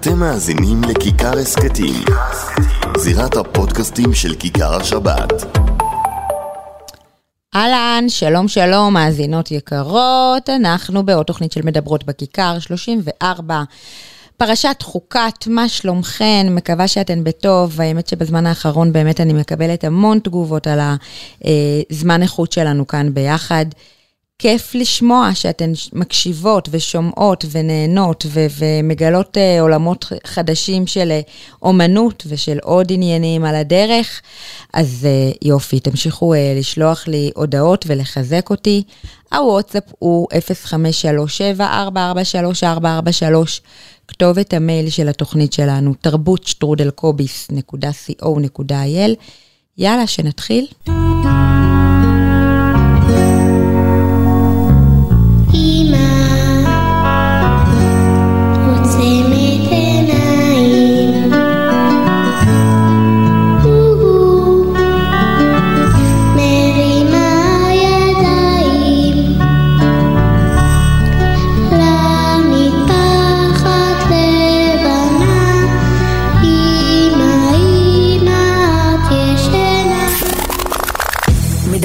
אתם מאזינים לכיכר הסכתים, זירת הפודקאסטים של כיכר השבת. אהלן, שלום שלום, מאזינות יקרות, אנחנו בעוד תוכנית של מדברות בכיכר, 34. פרשת חוקת, מה שלומכן? מקווה שאתן בטוב. האמת שבזמן האחרון באמת אני מקבלת המון תגובות על הזמן איכות שלנו כאן ביחד. כיף לשמוע שאתן מקשיבות ושומעות ונהנות ו- ומגלות uh, עולמות חדשים של uh, אומנות ושל עוד עניינים על הדרך. אז uh, יופי, תמשיכו uh, לשלוח לי הודעות ולחזק אותי. הוואטסאפ הוא 0537-443-443, כתובת המייל של התוכנית שלנו, תרבות שטרודלקוביס.co.il. יאללה, שנתחיל.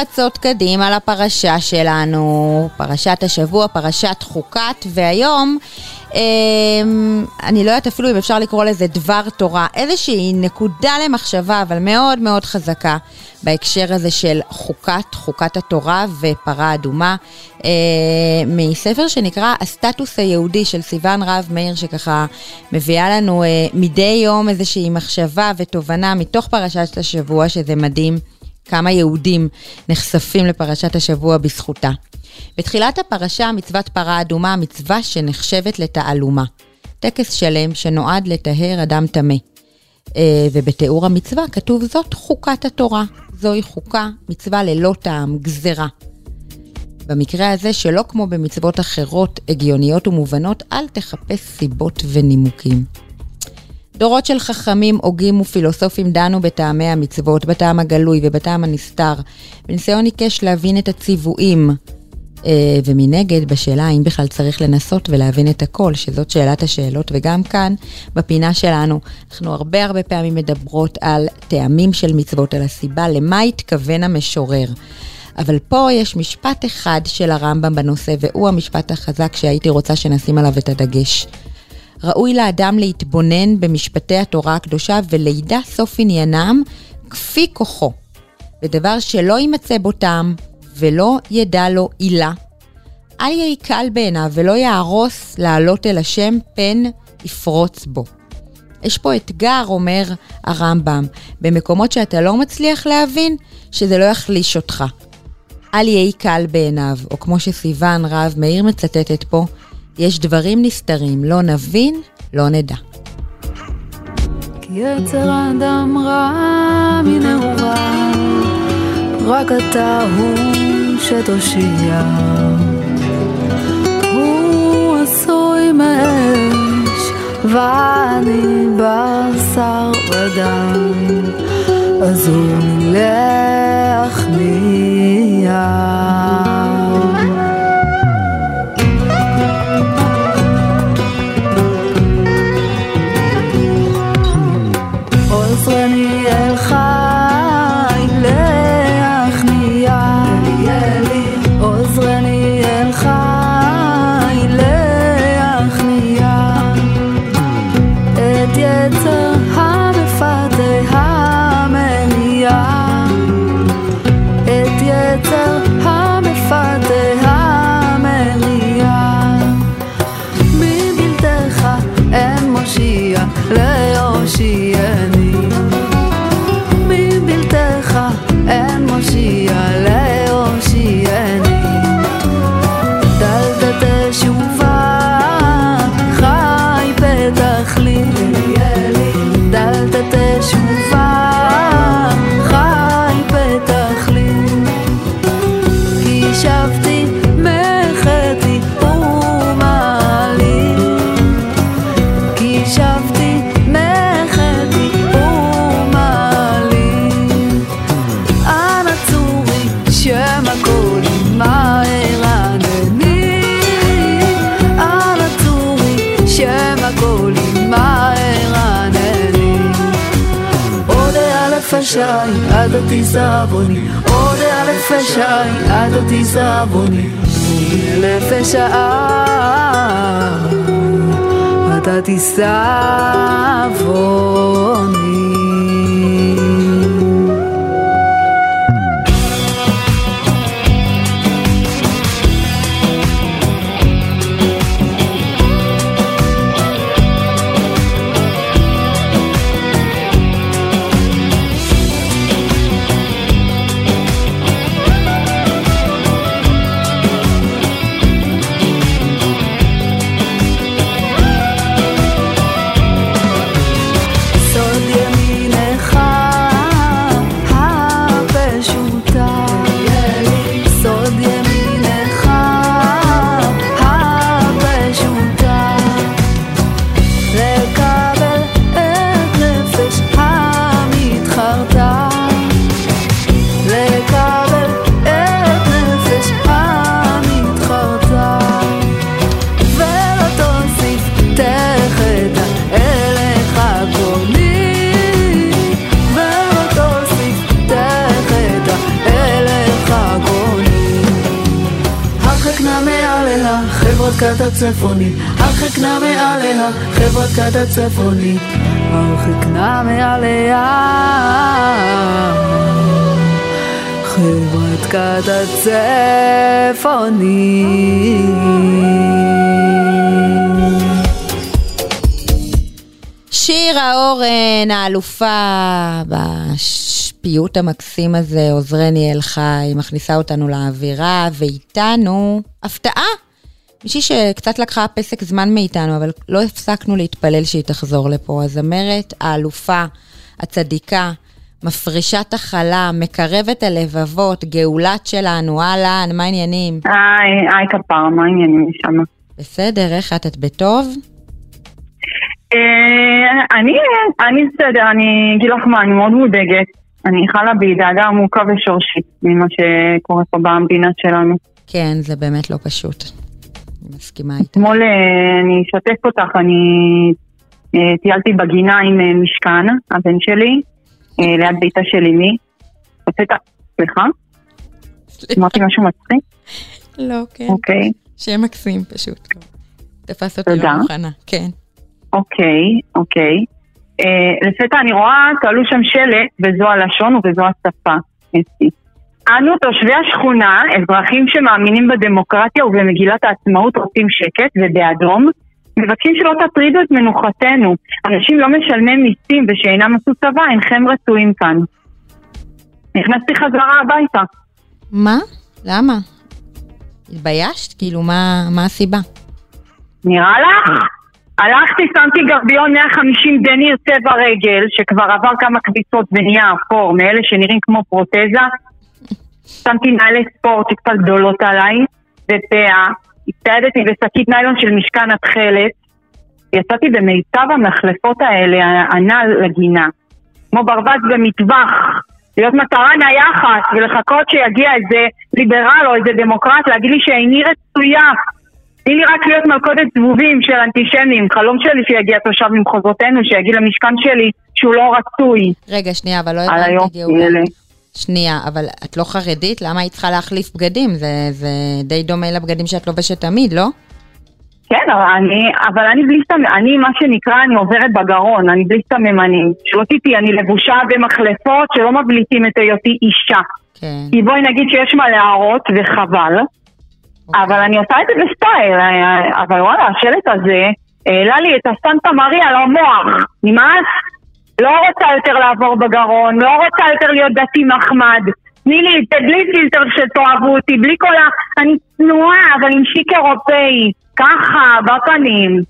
רצות קדימה לפרשה שלנו, פרשת השבוע, פרשת חוקת, והיום, אמ, אני לא יודעת אפילו אם אפשר לקרוא לזה דבר תורה, איזושהי נקודה למחשבה, אבל מאוד מאוד חזקה, בהקשר הזה של חוקת, חוקת התורה ופרה אדומה, אה, מספר שנקרא הסטטוס היהודי של סיון רהב מאיר, שככה מביאה לנו אה, מדי יום איזושהי מחשבה ותובנה מתוך פרשת השבוע, שזה מדהים. כמה יהודים נחשפים לפרשת השבוע בזכותה. בתחילת הפרשה, מצוות פרה אדומה, מצווה שנחשבת לתעלומה. טקס שלם שנועד לטהר אדם טמא. אה, ובתיאור המצווה כתוב זאת חוקת התורה. זוהי חוקה, מצווה ללא טעם, גזרה. במקרה הזה, שלא כמו במצוות אחרות הגיוניות ומובנות, אל תחפש סיבות ונימוקים. דורות של חכמים, הוגים ופילוסופים דנו בטעמי המצוות, בטעם הגלוי ובטעם הנסתר, בניסיון עיקש להבין את הציוויים, אה, ומנגד בשאלה האם בכלל צריך לנסות ולהבין את הכל, שזאת שאלת השאלות, וגם כאן, בפינה שלנו, אנחנו הרבה הרבה פעמים מדברות על טעמים של מצוות, על הסיבה למה התכוון המשורר. אבל פה יש משפט אחד של הרמב"ם בנושא, והוא המשפט החזק שהייתי רוצה שנשים עליו את הדגש. ראוי לאדם להתבונן במשפטי התורה הקדושה ולידע סוף עניינם כפי כוחו. ודבר שלא יימצא בו טעם ולא ידע לו עילה. אל יהי קל בעיניו ולא יהרוס לעלות אל השם פן יפרוץ בו. יש פה אתגר, אומר הרמב"ם, במקומות שאתה לא מצליח להבין, שזה לא יחליש אותך. אל יהי קל בעיניו, או כמו שסיון רהב מאיר מצטטת פה, יש דברים נסתרים, לא נבין, לא נדע. יצר האדם רע מנעוריו, רק אתה הוא שתושיע. הוא עשוי מאש, ואני בשר ודם, אז הוא להכניע. עד תישבוני. אודה אלף השי עד תישבוני. אלף השעה עד תישבוני. סוד הצפוני הרחק נא מעליה חברת כת הצפוני. הרחק נא מעליה. חברת כת הצפוני. שירה אורן, האלופה בפיוט המקסים הזה, עוזרני אל חי, מכניסה אותנו לאווירה, ואיתנו הפתעה. מישהי שקצת לקחה פסק זמן מאיתנו, אבל לא הפסקנו להתפלל שהיא תחזור לפה. הזמרת, האלופה, הצדיקה, מפרישת החלה, מקרבת הלבבות, גאולת שלנו, אהלן, מה העניינים? היי, היי כפרה, מה העניינים שם? בסדר, איך את? את בטוב? אה, אני, אני בסדר, אני אגיד לך מה, אני מאוד מודאגת. אני חלה בדאגה עמוקה ושורשית ממה שקורה פה במדינה שלנו. כן, זה באמת לא פשוט. מסכימה איתך. אתמול אה, אני אשתף אותך, אני אה, טיילתי בגינה עם אה, משכן, הבן שלי, ליד ביתה של אמי. לפתע, סליחה? אמרתי משהו מצחיק? לא, כן. אוקיי. שם מקסים פשוט. תפס אותי. לא מוכנה, כן. אוקיי, אוקיי. לפתע אני רואה, תעלו שם שלט, וזו הלשון ובזו השפה. אסתי. אנו תושבי השכונה, אזרחים שמאמינים בדמוקרטיה ובמגילת העצמאות רוצים שקט ובאדום, מבקשים שלא תטרידו את מנוחתנו. אנשים לא משלמי מיסים ושאינם עשו צבא, אינכם רצויים כאן. נכנסתי חזרה הביתה. מה? למה? התביישת? כאילו, מה, מה הסיבה? נראה לך? הלכתי, שמתי גרביון 150 דניר צבע רגל, שכבר עבר כמה כביסות ונהיה אפור, מאלה שנראים כמו פרוטזה. שמתי נעלי ספורט שקצת גדולות עליי, ופאה. הצטיידתי בשקית ניילון של משכן התכלת. יצאתי במיטב המחלפות האלה, הנ"ל לגינה. כמו ברווז במטווח. להיות מטרה נייחת ולחכות שיגיע איזה ליברל או איזה דמוקרט להגיד לי שאיני רצויה. תני לי רק להיות מלכודת זבובים של אנטישמים. חלום שלי שיגיע תושב ממחוזותינו, שיגיד למשכן שלי שהוא לא רצוי. רגע, שנייה, אבל לא הבנתי, גאולה. שנייה, אבל את לא חרדית? למה היית צריכה להחליף בגדים? זה, זה די דומה לבגדים שאת לובשת תמיד, לא? כן, אבל אני, אבל אני בלי סממנים, אני מה שנקרא, אני עוברת בגרון, אני בלי סממנים. שלא תטעי, אני לבושה במחלפות שלא מבליטים את היותי אישה. כן. כי בואי נגיד שיש מה להראות, וחבל, אוקיי. אבל אני עושה את זה בסטייל, אה, אבל וואלה, השלט הזה, העלה לי את הסנטה מריה למוח, נמאס? לא רוצה יותר לעבור בגרון, לא רוצה יותר להיות דתי מחמד. תני לי בלי פילטר שתאהבו אותי, בלי כל ה... אני צנועה, אבל עם שיק אירופאי. ככה, בפנים.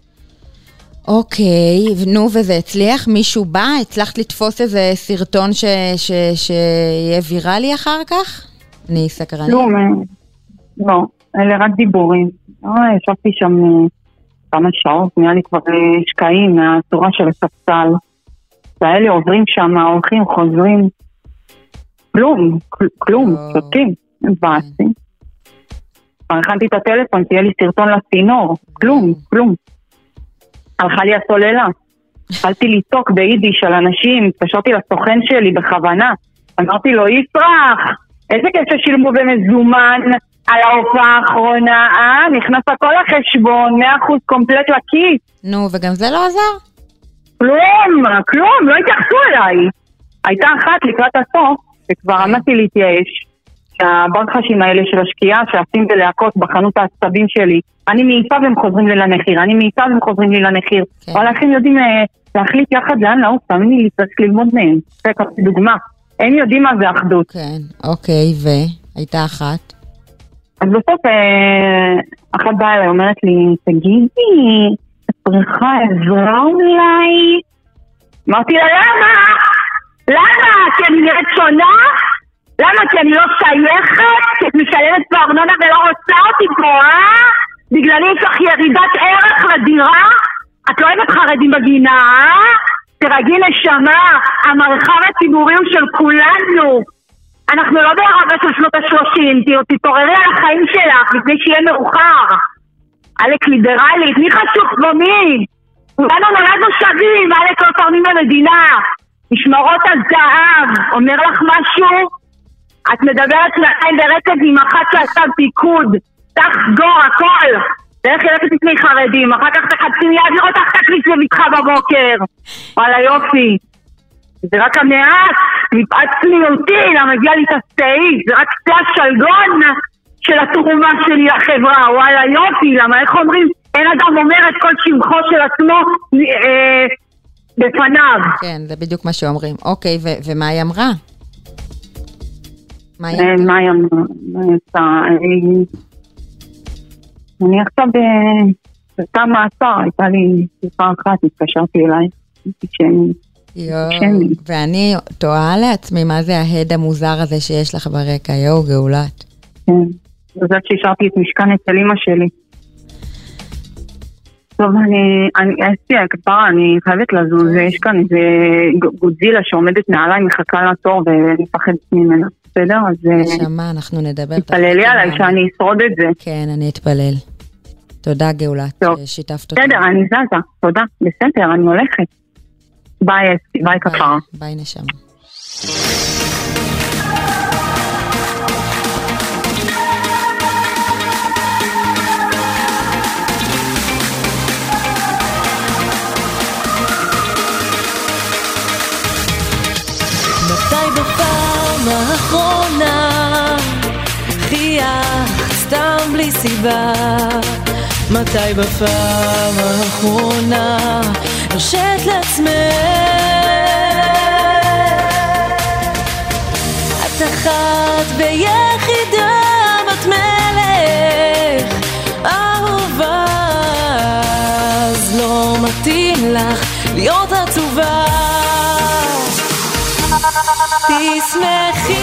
אוקיי, נו, וזה הצליח? מישהו בא? הצלחת לתפוס איזה סרטון ש- ש- שיהיה ויראלי אחר כך? אני סקרנית. אה, לא, אלה רק דיבורים. אה, ישבתי שם אה, כמה שעות, נראה לי כבר אה, שקעים מהצורה של הספסל. והאלה עוברים שם, הולכים, חוזרים. כלום, כל- כלום. שותקים. כבר הכנתי את הטלפון, תהיה לי סרטון לצינור. כלום, כלום. הלכה לי הסוללה. התחלתי לצעוק ביידיש על אנשים, התקשרתי לסוכן שלי בכוונה. אמרתי לו, יפרח, איזה כסף שילמו במזומן על ההופעה האחרונה, אה? נכנס הכל לחשבון, 100% קומפלט לכיס. נו, וגם זה לא עזר? כלום, כלום, לא התייחסו אליי. הייתה אחת לקראת הסוף, שכבר עמדתי להתייאש. שהברחשים האלה של השקיעה שעפים בלהקות בחנות העצבים שלי, אני מעיפה והם חוזרים לי לנחיר, אני מעיפה והם חוזרים לי לנחיר. כן. אבל הם יודעים אה, להחליט יחד לאן לעוף, תאמיני לי, צריך ללמוד מהם. זה דוגמה. הם יודעים מה זה אחדות. כן, אוקיי, והייתה אחת. אז בסוף אה, אחת באה אליי, אומרת לי, תגידי, צריכה עזרה אולי? אמרתי לה, למה? למה? כי אני נראית שונה? למה? כי אני לא שייכת? כי את משלמת פה ארנונה ולא רוצה אותי פה, אה? בגללי יש לך ירידת ערך לדירה? את לא אוהבת חרדים בגינה, אה? תרגי נשמה, המרחב הציבורי הוא של כולנו. אנחנו לא בערבה של שנות השלושים, תתעוררי על החיים שלך לפני שיהיה מאוחר. עלק ליברלית, מי חשוך בו מי? כולנו נולדנו שווים, עלק לא תורמים למדינה. משמרות הזהב, אומר לך משהו? את מדברת שנתיים ברצף עם אחת שעשתה פיקוד, תחגור הכל. ואיך ילכת לפני חרדים, אחר כך תחצי יעביר אותך תכניס בבטחה בבוקר. וואלה יופי. זה רק המעט, מפאת צניעותי, למה הביאה לי את הסעיף, זה רק קצה השלגון של התרומה שלי לחברה, וואלה יופי, למה איך אומרים, אין אדם אומר את כל שבחו של עצמו אה, בפניו. כן, זה בדיוק מה שאומרים. אוקיי, ו- ומה היא אמרה? מה היא אה, אמרה? אה, אני עכשיו בתא מעצר, הייתה לי שיחה אחת, התקשרתי אליי, יואו. ואני תוהה לעצמי מה זה ההד המוזר הזה שיש לך ברקע, יואו, גאולת. כן. בגלל שהשארתי את משכן אצל אמא שלי. טוב, אני, אני, אסתי, הכפרה, אני חייבת לזוז, יש כאן איזה גודזילה שעומדת מעליי, מחכה לתור ואני מפחדת ממנה, בסדר? אז אה, נשמה, אנחנו נדבר. תתפללי עליי שאני אשרוד את זה. כן, אני אתפלל. תודה, גאולת, טוב. ששיתפת אותי. בסדר, אני זזה, תודה, בסדר, אני הולכת. ביי אסתי, ביי כפרה. ביי, נשמה. האחרונה חייכת סתם בלי סיבה? מתי בפעם האחרונה הרשית לעצמך? את אחת ויחידה בת מלך אהובה אז לא מתאים לך להיות עצובה תשמחי,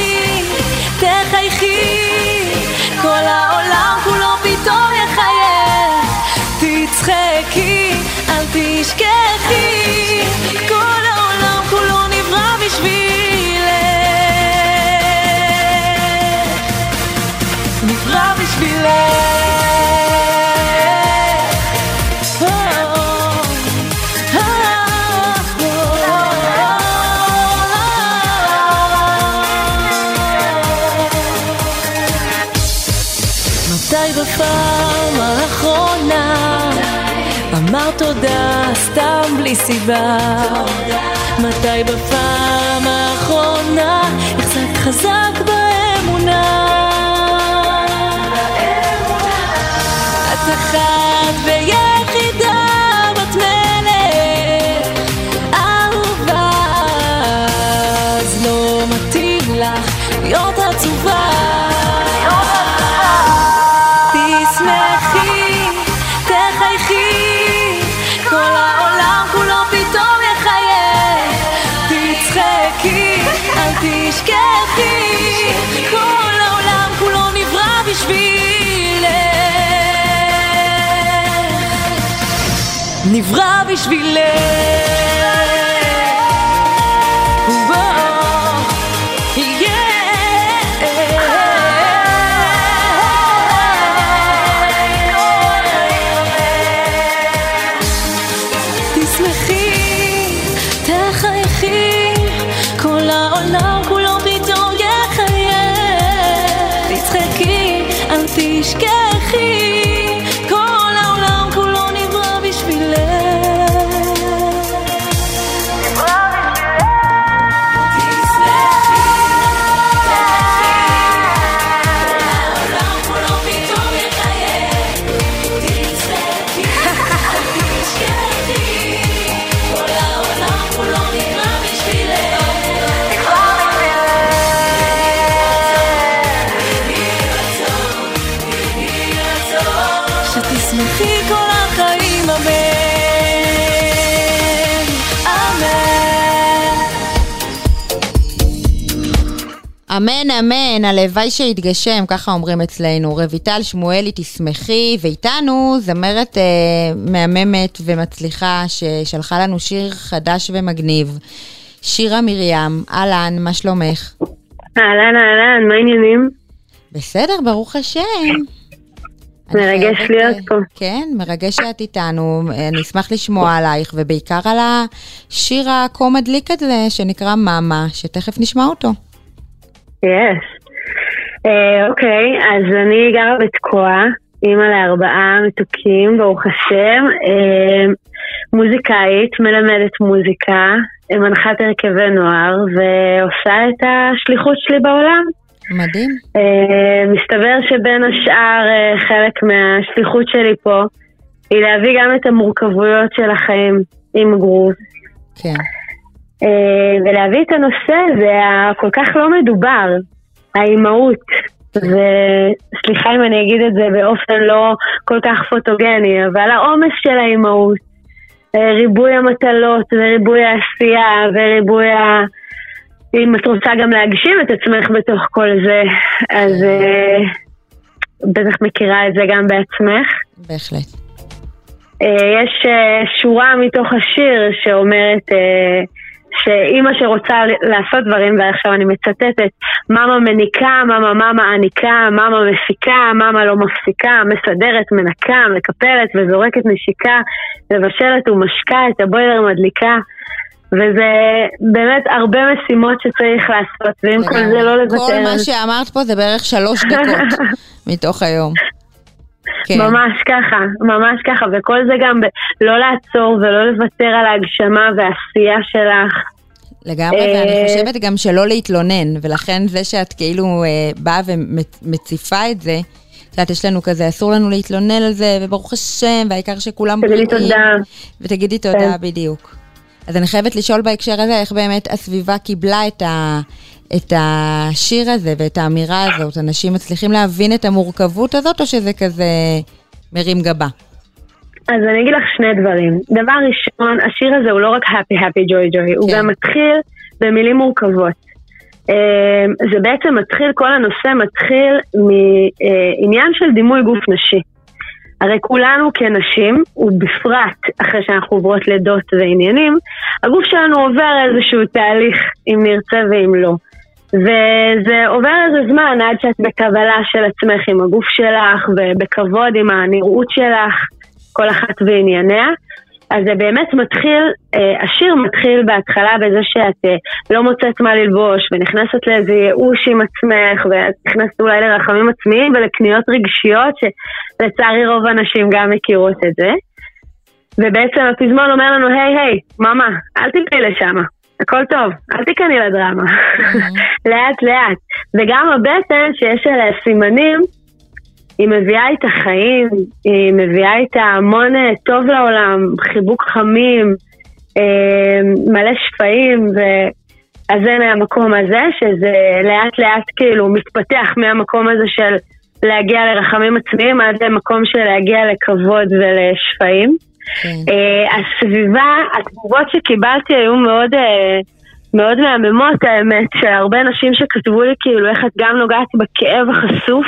מתי בפעם האחרונה אמרת תודה סתם בלי סיבה? מתי בפעם האחרונה החזקת חזק באמונה? את אחת אמן, אמן, הלוואי שיתגשם, ככה אומרים אצלנו. רויטל שמואלי, תשמחי, ואיתנו זמרת אה, מהממת ומצליחה ששלחה לנו שיר חדש ומגניב. שירה מרים, אהלן, מה שלומך? אהלן, אהלן, מה העניינים? בסדר, ברוך השם. מרגש להיות פה. כן, מרגש שאת איתנו. אני אשמח לשמוע עלייך, ובעיקר על השיר הכה מדליק הזה, שנקרא מאמה, שתכף נשמע אותו. יס. אה, אוקיי, אז אני גרה בתקוע, אימא לארבעה מתוקים, ברוך השם. אה, מוזיקאית, מלמדת מוזיקה, מנחת הרכבי נוער, ועושה את השליחות שלי בעולם. מדהים. אה, מסתבר שבין השאר אה, חלק מהשליחות שלי פה היא להביא גם את המורכבויות של החיים עם גרוז. כן. אה, ולהביא את הנושא הזה הכל כך לא מדובר, האימהות. וסליחה אם אני אגיד את זה באופן לא כל כך פוטוגני, אבל העומס של האימהות, אה, ריבוי המטלות וריבוי העשייה וריבוי ה... אם את רוצה גם להגשים את עצמך בתוך כל זה, אז אה, בטח מכירה את זה גם בעצמך. בהחלט. יש שורה מתוך השיר שאומרת שאימא שרוצה לעשות דברים, ועכשיו אני מצטטת, מאמה מניקה, מאמה מאמה מעניקה, מאמה מפיקה, מאמה לא מפסיקה, מסדרת, מנקה, מקפלת וזורקת נשיקה, מבשלת ומשקה, את הבוילר מדליקה. וזה באמת הרבה משימות שצריך לעשות, ועם כל זה לא לוותר. כל מה שאמרת פה זה בערך שלוש דקות מתוך היום. כן. ממש ככה, ממש ככה, וכל זה גם ב- לא לעצור ולא לוותר על ההגשמה והעשייה שלך. לגמרי, אה, ואני חושבת גם שלא להתלונן, ולכן זה שאת כאילו אה, באה ומציפה את זה, את יודעת, יש לנו כזה, אסור לנו להתלונן על זה, וברוך השם, והעיקר שכולם תגידי תודה. ותגידי תודה, כן. בדיוק. אז אני חייבת לשאול בהקשר הזה, איך באמת הסביבה קיבלה את, ה, את השיר הזה ואת האמירה הזאת? אנשים מצליחים להבין את המורכבות הזאת, או שזה כזה מרים גבה? אז אני אגיד לך שני דברים. דבר ראשון, השיר הזה הוא לא רק happy happy joy joy, הוא כן. גם מתחיל במילים מורכבות. אה, זה בעצם מתחיל, כל הנושא מתחיל מעניין של דימוי גוף נשי. הרי כולנו כנשים, ובפרט אחרי שאנחנו עוברות לידות ועניינים, הגוף שלנו עובר איזשהו תהליך, אם נרצה ואם לא. וזה עובר איזה זמן עד שאת בקבלה של עצמך עם הגוף שלך, ובכבוד עם הנראות שלך, כל אחת וענייניה. אז זה באמת מתחיל, אה, השיר מתחיל בהתחלה בזה שאת אה, לא מוצאת מה ללבוש ונכנסת לאיזה ייאוש עם עצמך ואת נכנסת אולי לרחמים עצמיים ולקניות רגשיות שלצערי רוב הנשים גם מכירות את זה. ובעצם הפזמון אומר לנו, היי היי, מאמה, אל תלכי לשם, הכל טוב, אל תיכני לדרמה, לאט לאט. וגם הבטן שיש עליה סימנים, היא מביאה איתה חיים, היא מביאה איתה המון אה, טוב לעולם, חיבוק חמים, אה, מלא שפעים, ו... אז זה מהמקום הזה, שזה לאט לאט כאילו מתפתח מהמקום הזה של להגיע לרחמים עצמיים עד למקום של להגיע לכבוד ולשפעים. כן. אה, הסביבה, התגובות שקיבלתי היו מאוד, אה, מאוד מהממות האמת, של הרבה נשים שכתבו לי כאילו איך את גם נוגעת בכאב החשוף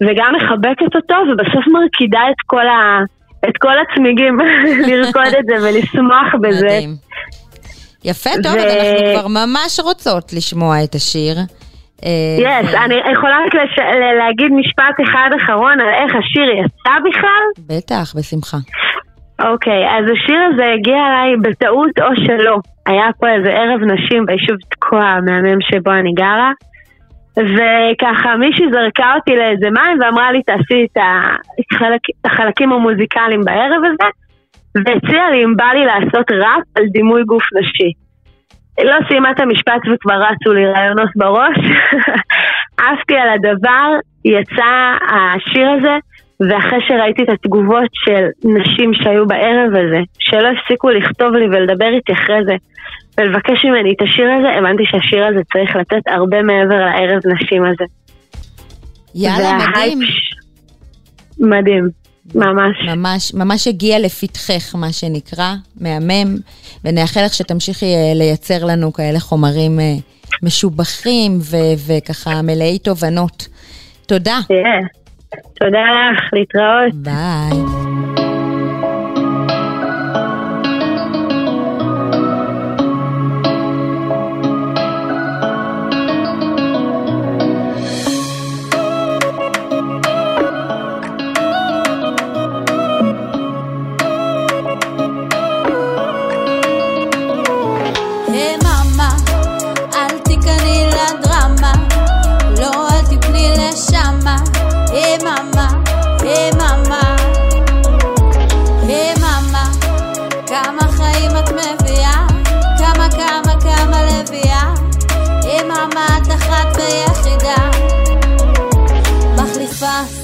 וגם מחבקת אותו ובסוף מרקידה את כל, ה, את כל הצמיגים, לרקוד את זה ולשמוח בזה. מדהים. יפה, טוב, ו- אז אנחנו כבר ממש רוצות לשמוע את השיר. אה, יס, ו- אני יכולה רק לש... להגיד משפט אחד אחרון על איך השיר יצא בכלל? בטח, בשמחה. אוקיי, אז השיר הזה הגיע אליי בטעות או שלא. היה פה איזה ערב נשים ביישוב תקוע המהמם שבו אני גרה, וככה מישהי זרקה אותי לאיזה מים ואמרה לי תעשי את החלק, החלקים המוזיקליים בערב הזה, והציעה לי אם בא לי לעשות ראפ על דימוי גוף נשי. לא סיימה את המשפט וכבר רצו לי רעיונות בראש. עפתי על הדבר, יצא השיר הזה, ואחרי שראיתי את התגובות של נשים שהיו בערב הזה, שלא הפסיקו לכתוב לי ולדבר איתי אחרי זה, ולבקש ממני את השיר הזה, הבנתי שהשיר הזה צריך לתת הרבה מעבר לערב נשים הזה. יאללה, מדהים. מדהים, ממש. ממש, ממש הגיע לפתחך, מה שנקרא, מהמם, ונאחל לך שתמשיכי אה, לייצר לנו כאלה חומרים אה, משובחים ו- וככה מלאי תובנות. תודה. תראה. תודה לך, להתראות. ביי.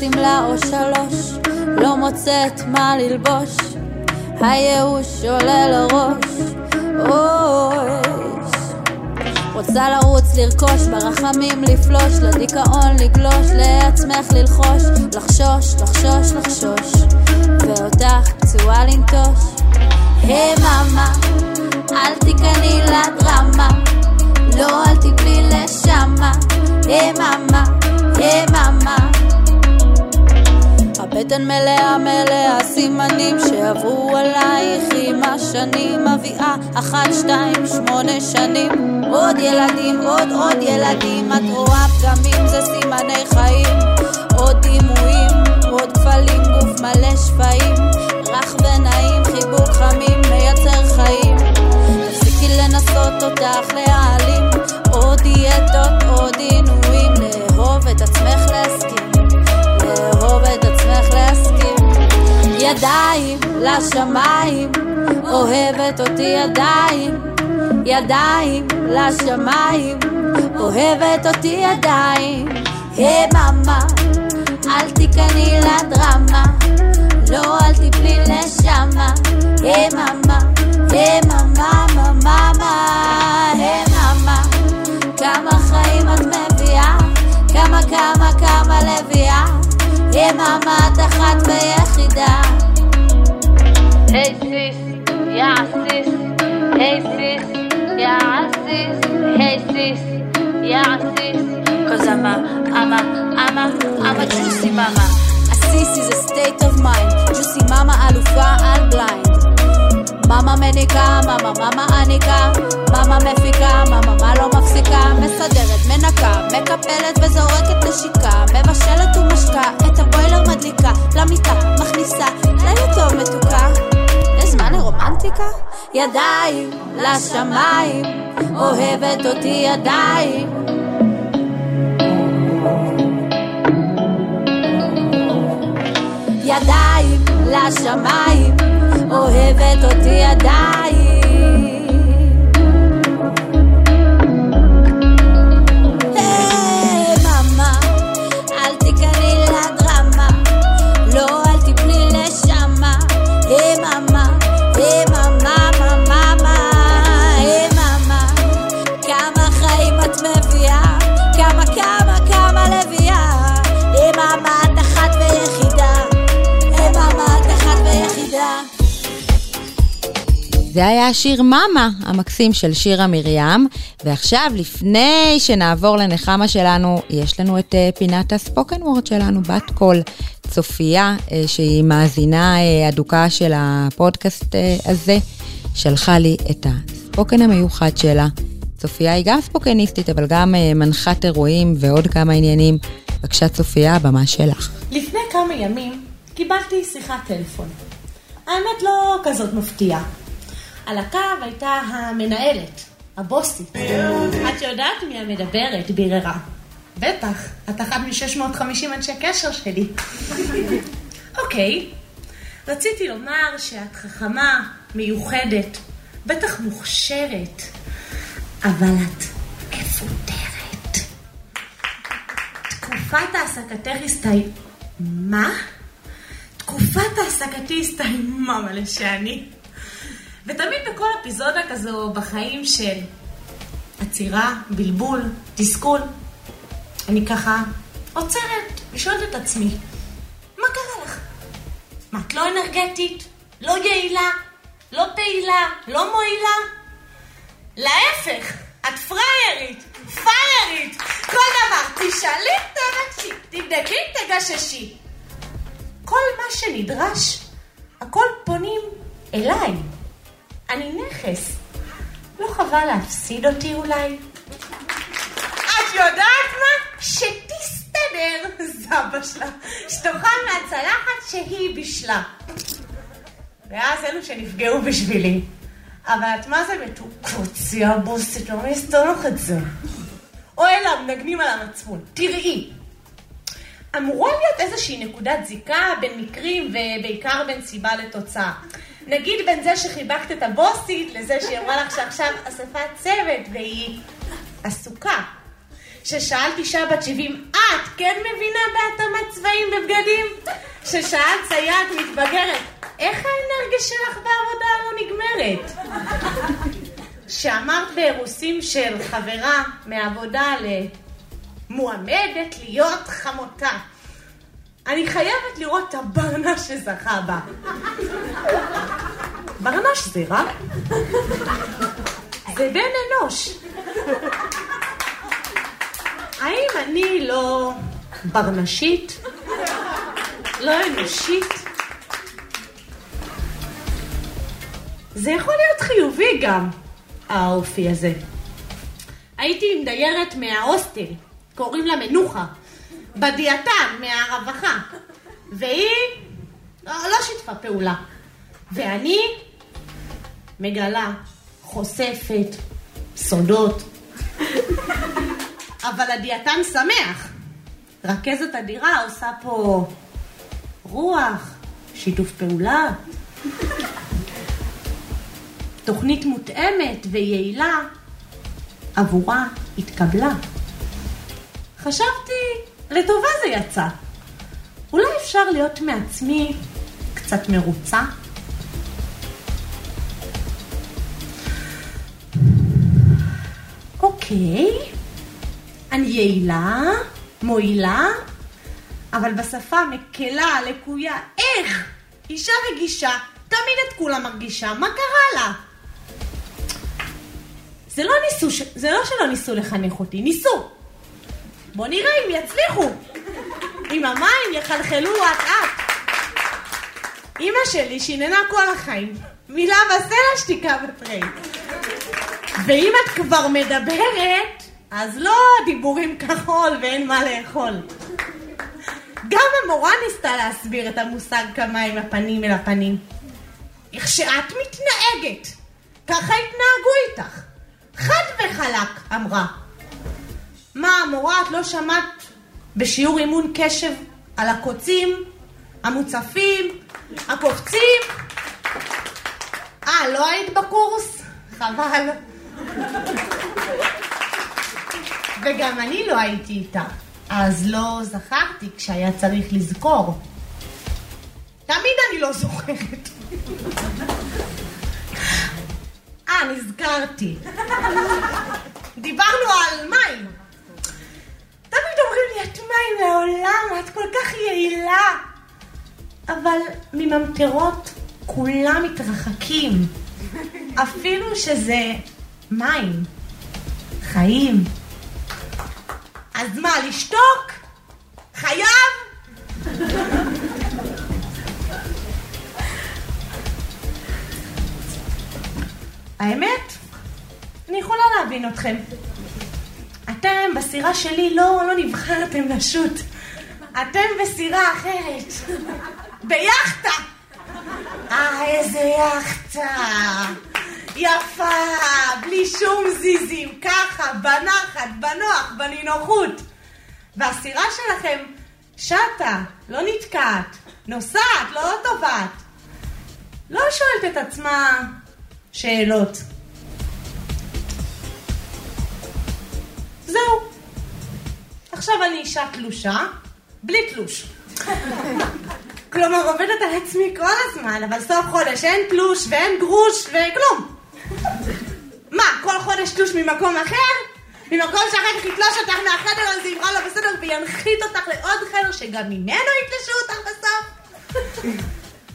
שמלה או שלוש, לא מוצאת מה ללבוש. הייאוש עולה לראש, אוי. רוצה לרוץ, לרכוש, ברחמים לפלוש, לדיכאון לגלוש, לעצמך ללחוש, לחשוש, לחשוש, לחשוש, ואותך פצועה לנטוש. היי מאמה, אל תיכני לדרמה, לא אל תפלי לשמה. היי מאמה, היי מאמה. הבטן מלאה מלאה סימנים שעברו עלייך עם השנים מביאה אחת, שתיים, שמונה שנים. עוד ילדים, עוד עוד ילדים את רואה פגמים זה סימני חיים. עוד דימויים, עוד כפלים, גוף מלא שפיים. רך ונעים, חיבוק חמים, מייצר חיים. תפסיקי לנסות אותך להעלים. עוד דיאטות, עוד עינויים לאהוב את עצמך להסכים ידיים לשמיים אוהבת אותי ידיים ידיים לשמיים אוהבת אותי ידיים. היי מאמה אל תיכני לדרמה לא אל תפלי לשמה. היי מאמה היי מאמה מאמה מאמה. היי מאמה כמה חיים את מביאה כמה כמה כמה לביאה. היי מאמה את אחת ויחידה היי סיס, יא סיס, היי סיס, יא סיס, היי סיס, יא סיס Cause I'm a, I'm a, I'm a, I'm a juicy mama. A sis is a state of mind. Juicy mama אלופה על בליינד מאמה מניקה, מאמה מאמה עניקה, מאמה מפיקה, מאמה מה לא מפסיקה, מסדרת, מנקה, מקפלת וזורקת נשיקה, מבשלת ומשקה, את הבוילר מדליקה, למיטה, מכניסה, לילה טוב מתוקה. יש זמן לרומנטיקה? ידיים לשמיים, אוהבת אותי ידיים. ידיים לשמיים, אוהבת אותי ידיים. זה היה השיר מאמה המקסים של שירה מרים, ועכשיו, לפני שנעבור לנחמה שלנו, יש לנו את uh, פינת הספוקן וורד שלנו, בת קול, צופיה, uh, שהיא מאזינה אדוקה של הפודקאסט הזה, שלחה לי את הספוקן המיוחד שלה. צופיה היא גם ספוקניסטית, אבל גם מנחת אירועים ועוד כמה עניינים. בבקשה, צופיה, הבמה שלך. לפני כמה ימים קיבלתי שיחת טלפון. האמת לא כזאת מפתיעה. על הקו הייתה המנהלת, הבוסית. את יודעת מי המדברת, ביררה. בטח, את אחת מ-650 אנשי קשר שלי. אוקיי, רציתי לומר שאת חכמה, מיוחדת, בטח מוכשרת, אבל את מפוטרת. תקופת העסקתך הסתיים... מה? תקופת העסקתי הסתיימה מלא שאני. ותמיד בכל אפיזודה כזו בחיים של עצירה, בלבול, תסכול, אני ככה עוצרת ושואלת את עצמי, מה קרה לך? מה, את לא אנרגטית? לא יעילה? לא פעילה? לא מועילה? להפך, את פריירית, פיירית, כל דבר, תשאלי, תבקשי, תבדקי, תגששי. כל מה שנדרש, הכל פונים אליי. אני נכס. לא חבל להפסיד אותי אולי? את יודעת מה? שתסתדר, זבה שלה. שתאכל מהצלחת שהיא בישלה. ואז אלו שנפגעו בשבילי. אבל את מה זה מתוקות, יא בוסית, לא מסתור לך את זה. או אלה המנגנים על המצפון. תראי, אמורה להיות איזושהי נקודת זיקה בין מקרים ובעיקר בין סיבה לתוצאה. נגיד בין זה שחיבקת את הבוסית לזה שהיא אמרה לך שעכשיו אספת צוות והיא עסוקה. ששאלת אישה בת 70, את כן מבינה בהתאמת צבעים ובגדים? ששאלת סייעת מתבגרת, איך האנרגיה שלך בעבודה לא נגמרת? שאמרת באירוסים של חברה מעבודה למועמדת להיות חמותה. אני חייבת לראות את הברנש שזכה בה. ברנש זה רע? זה בן אנוש. האם אני לא ברנשית? לא אנושית? זה יכול להיות חיובי גם, האופי הזה. הייתי עם דיירת מההוסטל, קוראים לה מנוחה, בדיאטן מהרווחה, והיא לא, לא שיתפה פעולה. ואני מגלה, חושפת, סודות. אבל הדיאטן שמח. רכזת הדירה עושה פה רוח, שיתוף פעולה, תוכנית מותאמת ויעילה עבורה התקבלה. חשבתי, לטובה זה יצא. אולי אפשר להיות מעצמי קצת מרוצה? אוקיי, אני יעילה, מועילה, אבל בשפה מקלה, לקויה, איך? אישה רגישה, תמיד את כולה מרגישה, מה קרה לה? זה לא ניסו, זה לא שלא ניסו לחנך אותי, ניסו. בוא נראה אם יצליחו. אם המים יחלחלו אט אט. אימא שלי שיננה כל החיים. מילה בסלע, שתיקה בפרי. ואם את כבר מדברת, אז לא דיבורים כחול ואין מה לאכול. גם המורה ניסתה להסביר את המושג כמה עם הפנים אל הפנים. איך שאת מתנהגת, ככה התנהגו איתך. חד וחלק, אמרה. מה, המורה, את לא שמעת בשיעור אימון קשב על הקוצים, המוצפים, הקופצים? אה, לא היית בקורס? חבל. וגם אני לא הייתי איתה, אז לא זכרתי כשהיה צריך לזכור. תמיד אני לא זוכרת. אה, נזכרתי. דיברנו על מים. תמיד אומרים לי, את מים לעולם, את כל כך יעילה. אבל מממטרות כולם מתרחקים. אפילו שזה מים, חיים. אז מה, לשתוק? חייב? האמת, אני יכולה להבין אתכם. אתם בסירה שלי לא, לא נבחרתם לשוט. אתם בסירה אחרת. ביאכטה! אה, איזה יאכטה! יפה, בלי שום זיזים, ככה, בנחת, בנוח, בנינוחות. והסירה שלכם שטה, לא נתקעת, נוסעת, לא טובעת. לא שואלת את עצמה שאלות. זהו. עכשיו אני אישה תלושה, בלי תלוש. כלומר, עובדת על עצמי כל הזמן, אבל סוף חודש אין תלוש ואין גרוש וכלום. מה, כל חודש תלוש ממקום אחר? ממקום שאחר כך יתלוש אותך מהחדר הזה, יברא לו בסדר, וינחית אותך לעוד חדר שגם ממנו יתלשו אותך בסוף?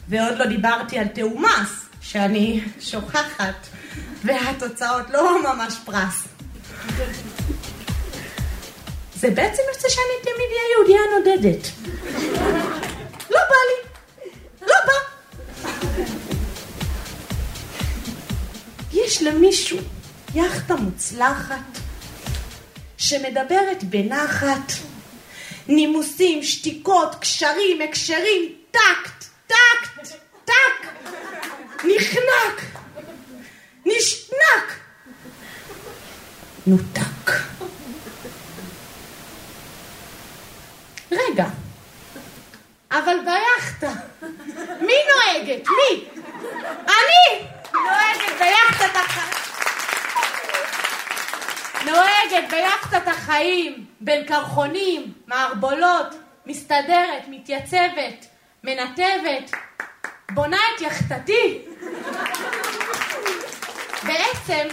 ועוד לא דיברתי על תאומס, שאני שוכחת, והתוצאות לא ממש פרס. זה בעצם יוצא שאני תמיד אהיה יהודייה נודדת. לא בא לי. לא בא. יש למישהו יאכטה מוצלחת שמדברת בנחת, נימוסים, שתיקות, קשרים, הקשרים, טקט, טקט, טק, נחנק, נשנק, נותק. רגע, אבל ביאכטה, מי נוהגת? מי? אני נוהגת ביאכטת החיים. נוהגת ביאכטת החיים, קרחונים, מערבולות, מסתדרת, מתייצבת, מנתבת, בונה את יאכטתי. בעצם,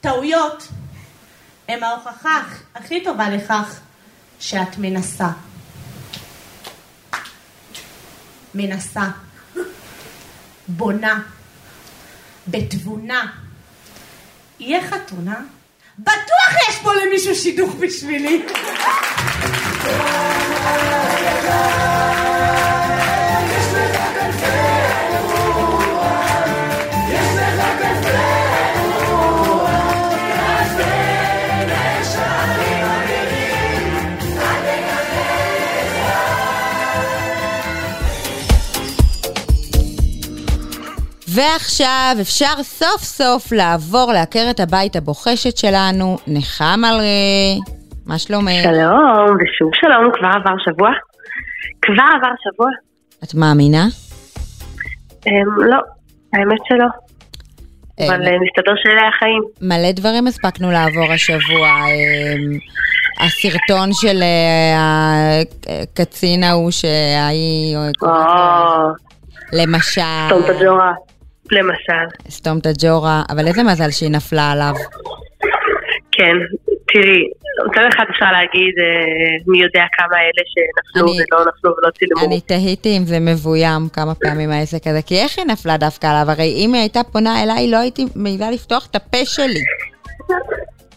טעויות הם ההוכחה הכי טובה לכך שאת מנסה. מנסה, בונה, בתבונה. יהיה חתונה? בטוח יש פה למישהו שידוך בשבילי. ועכשיו אפשר סוף סוף לעבור לעקרת הבית הבוחשת שלנו, נחמה רה. מה שלומך? שלום, ושוב שלום, כבר עבר שבוע. כבר עבר שבוע. את מאמינה? אמ, לא, האמת שלא. אבל אה, אה, מסתבר שאלה החיים. מלא דברים הספקנו לעבור השבוע. אמ, הסרטון של אה, הקצין ההוא שהיא... למשל... הג'ורה, למשל. סתום את הג'ורה, אבל איזה מזל שהיא נפלה עליו. כן, תראי, מצד אחד אפשר להגיד אה, מי יודע כמה אלה שנפלו אני- ולא נפלו ולא צילמו. אני תהיתי אם זה מבוים כמה פעמים העסק הזה, כי איך היא נפלה דווקא עליו? הרי אם היא הייתה פונה אליי, לא הייתי מעילה לפתוח את הפה שלי.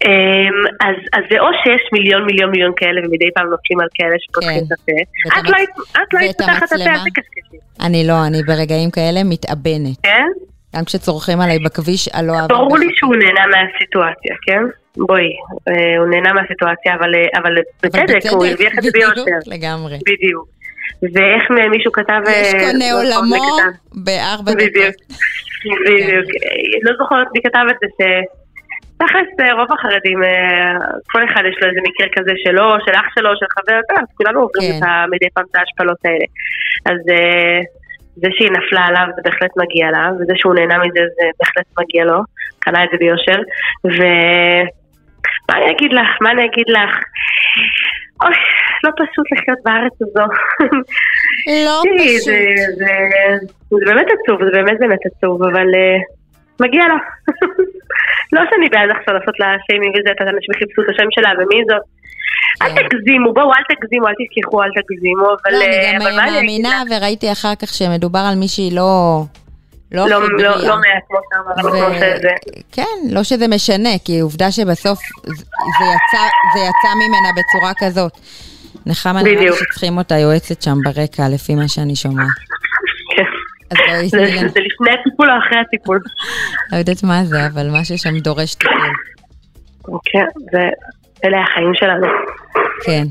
אמ, אז, אז זה או שיש מיליון מיליון מיליון כאלה ומדי פעם נופלים על כאלה שפותחים כן. את הפה. את לא את לא היית פותחת את הפה? אל תקשקשי. אני לא, אני ברגעים כאלה מתאבנת. כן? גם כשצורכים עליי בכביש, אני לא אוהבת. ברור לי שהוא נהנה מהסיטואציה, כן? בואי, אה, הוא נהנה מהסיטואציה, אבל, אה, אבל בצדק, הוא הרוויח את זה ביושר. לגמרי. בדיוק. ואיך מישהו כתב... יש אה, קונה לא עולמו. בארבע בדיוק. דקות. בדיוק. לא זוכרת מי כתב את זה. תכלס אה, רוב החרדים, אה, כל אחד יש לו איזה מקרה כזה שלו, של אח שלו, של חבר, אז כולנו עוברים כן. את ה- מדי פעם את ההשפלות האלה. אז אה, זה שהיא נפלה עליו זה בהחלט מגיע לה, וזה שהוא נהנה מזה זה בהחלט מגיע לו, קנה את זה ביושר. ו... מה אני אגיד לך? מה אני אגיד לך? אוי, לא פשוט לחיות בארץ הזו. לא פשוט. זה- זה- זה באמת עצוב, זה באמת באמת עצוב, אבל מגיע לה. לא שאני בעד עכשיו לעשות לה שיימינג וזה, את אנשים חיפשו את השם שלה ומי זאת. אל כן. תגזימו, בואו, אל תגזימו, אל תסלחו, אל תגזימו, אבל לא, אני אה, גם אגיד מאמינה? וראיתי אחר כך שמדובר על מישהי לא... לא לא, לא. לא מעט כמו שאמרנו, שזה. כן, לא שזה משנה, כי עובדה שבסוף זה יצא, זה יצא ממנה בצורה כזאת. נחמה נראה לי. שצריכים אותה יועצת שם ברקע, לפי מה שאני שומעת. בואי זה לפני הטיפול או אחרי הטיפול? לא יודעת מה זה, אבל משהו שם דורש טיפול. כן, ואלה החיים שלנו. כן.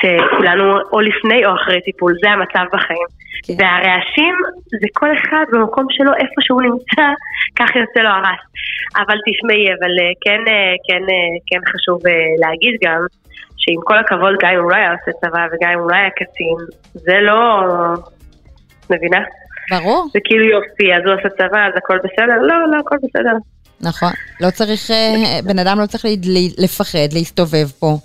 שכולנו או לפני או אחרי טיפול, זה המצב בחיים. כן. והרעשים זה כל אחד במקום שלו, איפה שהוא נמצא, כך יוצא לו הרעש. אבל תשמעי, אבל אה, כן, אה, כן, אה, כן חשוב להגיד גם, שעם כל הכבוד, גם אם הוא לא היה עושה צבא וגם אם הוא לא היה קצין, זה לא... מבינה? ברור, זה כאילו יופי, אז הוא עושה צבא, אז הכל בסדר? לא, לא, הכל בסדר. נכון. לא צריך, אה, בן אדם לא צריך ל- ל- לפחד להסתובב פה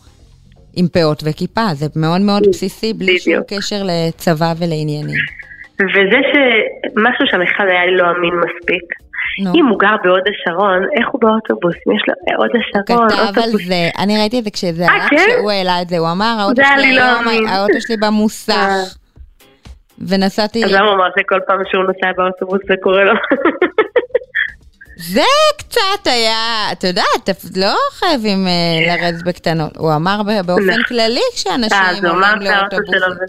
עם פאות וכיפה, זה מאוד מאוד בסיסי, בלי שום. קשר לצבא ולעניינים. וזה שמשהו שם אחד היה לי לא אמין מספיק. נו. אם הוא גר בהוד השרון, איך הוא באוטובוס? אם יש לו אה, הוד השרון, כתב על אוטובוס. זה, אני ראיתי את זה כשזה אה, היה, כן? כשהוא העלה את זה, הוא אמר, האוטו שלי לי לא אמין." האוטו שלי במוסך, ונסעתי, אז למה הוא אמר שכל פעם שהוא נוסע באוטובוס זה קורה לו? זה קצת היה, אתה יודעת, לא חייבים אה, לרדת בקטנות, הוא אמר באופן נכון. כללי אה, כשאנשים אמר עולים שהאוטו לאוטובוס, שלו זה...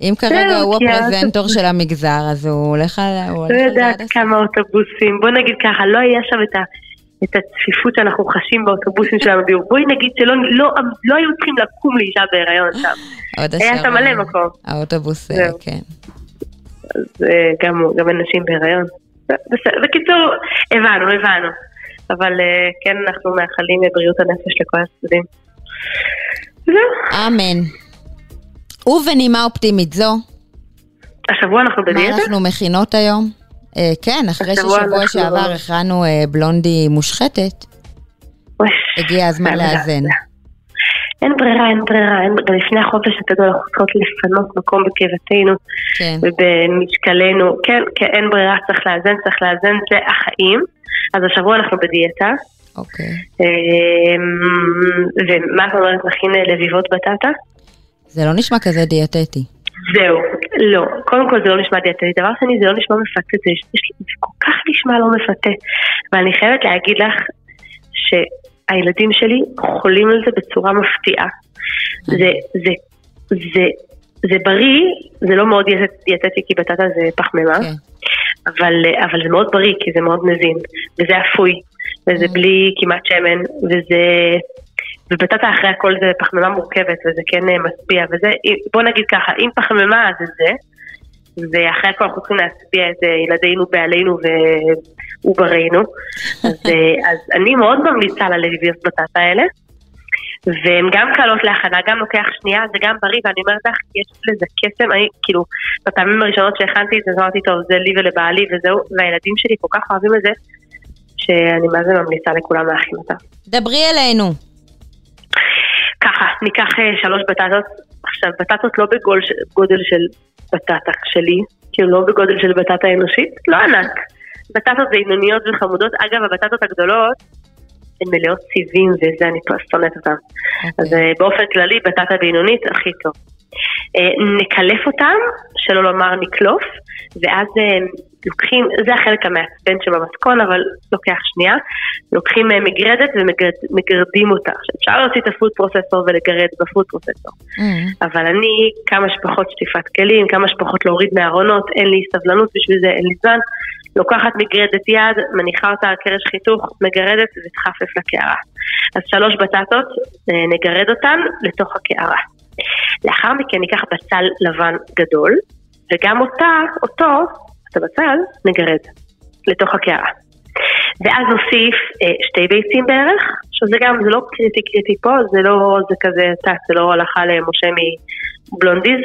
אם כרגע הוא הפרזנטור של המגזר, אז הוא הולך על לא יודעת. כמה אוטובוסים. בוא נגיד ככה, לא יהיה שם את ה... את הצפיפות שאנחנו חשים באוטובוסים שלנו. בואי נגיד שלא לא, לא היו צריכים לקום לאישה בהיריון שם. היה שם מלא מקום. האוטובוס, אה, זהו. כן. אז אה, גם, גם אנשים בהיריון. בקיצור, הבנו, הבנו. אבל אה, כן, אנחנו מאחלים בריאות הנפש לכל הצדדים. זהו. אמן. ובנימה אופטימית זו, השבוע אנחנו מה בדיאטה? אנחנו מכינות היום? אה, כן, אחרי ששבוע שעבר הכנו אה, בלונדי מושחתת, הגיע הזמן לאזן. אין ברירה, אין ברירה, אין, גם לפני החופש הגדול אנחנו צריכות לפנות מקום בקרבתנו כן. ובמשקלנו, כן, כן, אין ברירה, צריך לאזן, צריך לאזן, זה החיים. אז השבוע אנחנו בדיאטה, אוקיי. אמ, ומה את אומרת, נכין לביבות בטטה? זה לא נשמע כזה דיאטטי. זהו, לא, קודם כל זה לא נשמע דיאטטי, דבר שני זה לא נשמע מפתה, זה, זה כל כך נשמע לא מפתה, ואני חייבת להגיד לך שהילדים שלי חולים על זה בצורה מפתיעה. זה, זה, זה, זה בריא, זה לא מאוד דיאט- דיאטטי כי בטטה זה פחמימה, כן. אבל, אבל זה מאוד בריא כי זה מאוד מזין, וזה אפוי, וזה Mm. בלי כמעט שמן, וזה... ובטטה אחרי הכל זה פחמימה מורכבת, וזה כן אה, משביע, וזה, בוא נגיד ככה, אם פחמימה אז זה זה, ואחרי הכל אנחנו צריכים להצביע את אה, ילדינו בעלינו ועוברינו, אז, אה, אז אני מאוד ממליצה הלביאות בטטה האלה. והן גם קלות להכנה, גם לוקח שנייה, זה גם בריא, ואני אומרת לך, יש לזה קסם, אני כאילו, בפעמים הראשונות שהכנתי את זה, אמרתי, טוב, זה לי ולבעלי וזהו, והילדים שלי כל כך אוהבים את זה, שאני מה זה ממליצה לכולם להכין אותה. דברי אלינו. ככה, ניקח אה, שלוש בטטות, עכשיו, בטטות לא בגודל של בטטה שלי, כאילו לא בגודל של בטטה אנושית, לא ענק. בטטות זה בינוניות וחמודות, אגב, הבטטות הגדולות הן מלאות סיבים וזה, אני שונאת אותן. אז אה, באופן כללי, בטטה בינונית הכי טוב. אה, נקלף אותם, שלא לומר נקלוף, ואז לוקחים, זה החלק המעצבן שבמתכון, אבל לוקח שנייה, לוקחים אה, מגרדת ומגרדים אותה. עכשיו, אפשר להוציא את ה food processor ולגרד ב food processor. Mm. אבל אני, כמה שפחות שטיפת כלים, כמה שפחות להוריד מהארונות, אין לי סבלנות בשביל זה, אין לי זמן. לוקחת מגרדת יד, מניחה אותה על קרש חיתוך, מגרדת ותחפף לקערה. אז שלוש בטטות, אה, נגרד אותן לתוך הקערה. לאחר מכן ניקח בצל לבן גדול, וגם אותה, אותו, את הבצל, נגרד לתוך הקערה. ואז נוסיף אה, שתי ביצים בערך, שזה גם, זה לא קריטי קריטי פה, זה לא, זה כזה, את יודעת, זה לא הלכה למשה מבלונדיז.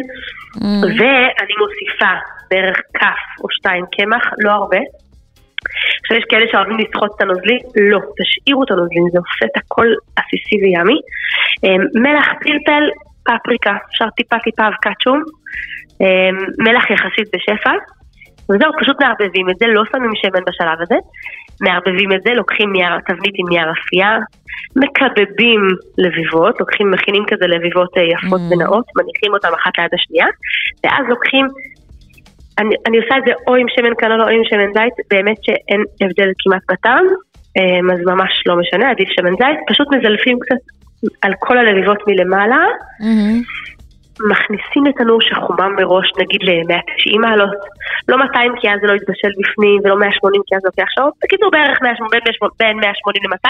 ואני מוסיפה בערך כף או שתיים קמח, לא הרבה. עכשיו יש כאלה שאוהבים לסחוט את הנוזלי, לא, תשאירו את הנוזלי, זה עושה את הכל עסיסי וימי. אה, מלח, פלפל, פפריקה, אפשר טיפה טיפה אבקת שום, אה, מלח יחסית בשפע, וזהו, פשוט מערבבים את זה, לא שמים שמן בשלב הזה, מערבבים את זה, לוקחים נייר, תבנית עם נייר אפייה, מקבבים לביבות, לוקחים, מכינים כזה לביבות אה, יפות Mm. ונאות, מניחים אותן אחת ליד השנייה, ואז לוקחים אני, אני עושה את זה או עם שמן קנולה או עם שמן זית, באמת שאין הבדל כמעט בטעם, אמ, אז ממש לא משנה, עדיף שמן זית, פשוט מזלפים קצת על כל הלביבות מלמעלה, מכניסים לתנור שחומם מראש נגיד ל-190 מעלות, לא 200 כי אז זה לא יתבשל בפנים ולא 180 כי אז זה לוקח שעות, בקיצור בערך 180, בין 180 בין 180 ל-200,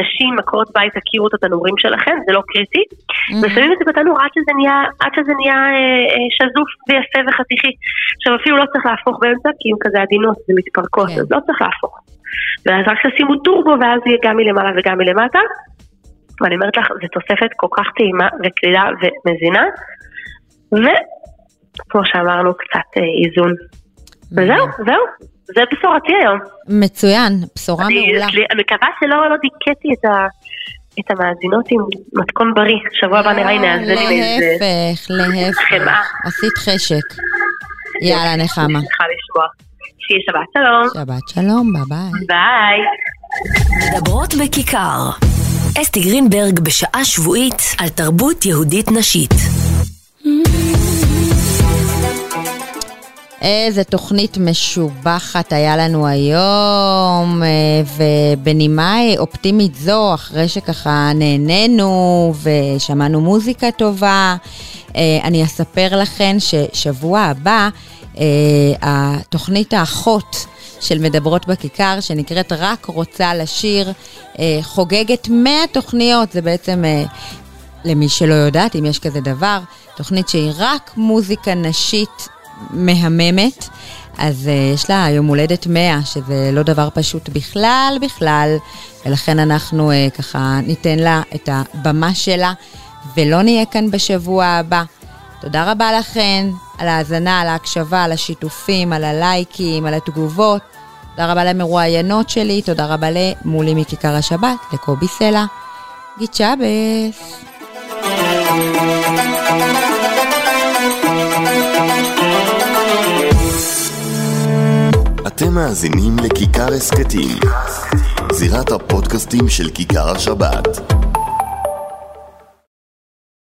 נשים עקרות בית תכירו את התנורים שלכם, זה לא קריטי, ושמים את זה בתנור עד שזה נהיה, עד שזה נהיה אה, אה, שזוף ויפה וחתיכי. עכשיו אפילו לא צריך להפוך באמצע כי הם כזה עדינות ומתפרקות, אז לא צריך להפוך. ואז רק תשימו טורבו ואז יהיה גם מלמעלה וגם מלמטה. ואני אומרת לך, זו תוספת כל כך טעימה וקלילה ומזינה, וכמו שאמרנו, קצת אה, איזון. וזהו, זהו, זה בשורתי היום. מצוין, בשורה אני, מעולה. אני מקווה שלא לא דיכאתי את, ה, את המאזינות עם מתכון בריא. שבוע הבא נראה לי נאזן עם איזה להפך, להפך. חמאה. עשית חשק. יאללה, נחמה. שיהיה שבת שלום. שבת שלום, ביי ביי. ביי. מדברות בכיכר. אסתי גרינברג בשעה שבועית על תרבות יהודית נשית. איזה תוכנית משובחת היה לנו היום, אה, ובנימה אופטימית זו, אחרי שככה נהנינו ושמענו מוזיקה טובה, אה, אני אספר לכם ששבוע הבא, אה, התוכנית האחות של מדברות בכיכר, שנקראת רק רוצה לשיר, חוגגת 100 תוכניות, זה בעצם למי שלא יודעת, אם יש כזה דבר, תוכנית שהיא רק מוזיקה נשית מהממת. אז uh, יש לה יום הולדת 100, שזה לא דבר פשוט בכלל בכלל, ולכן אנחנו uh, ככה ניתן לה את הבמה שלה, ולא נהיה כאן בשבוע הבא. תודה רבה לכן על ההאזנה, על ההקשבה, על השיתופים, על הלייקים, על התגובות. תודה רבה למרואיינות שלי, תודה רבה למולי מכיכר השבת, לקובי סלע. גיד שבס. אתם מאזינים לכיכר הסכתים, זירת הפודקאסטים של כיכר השבת.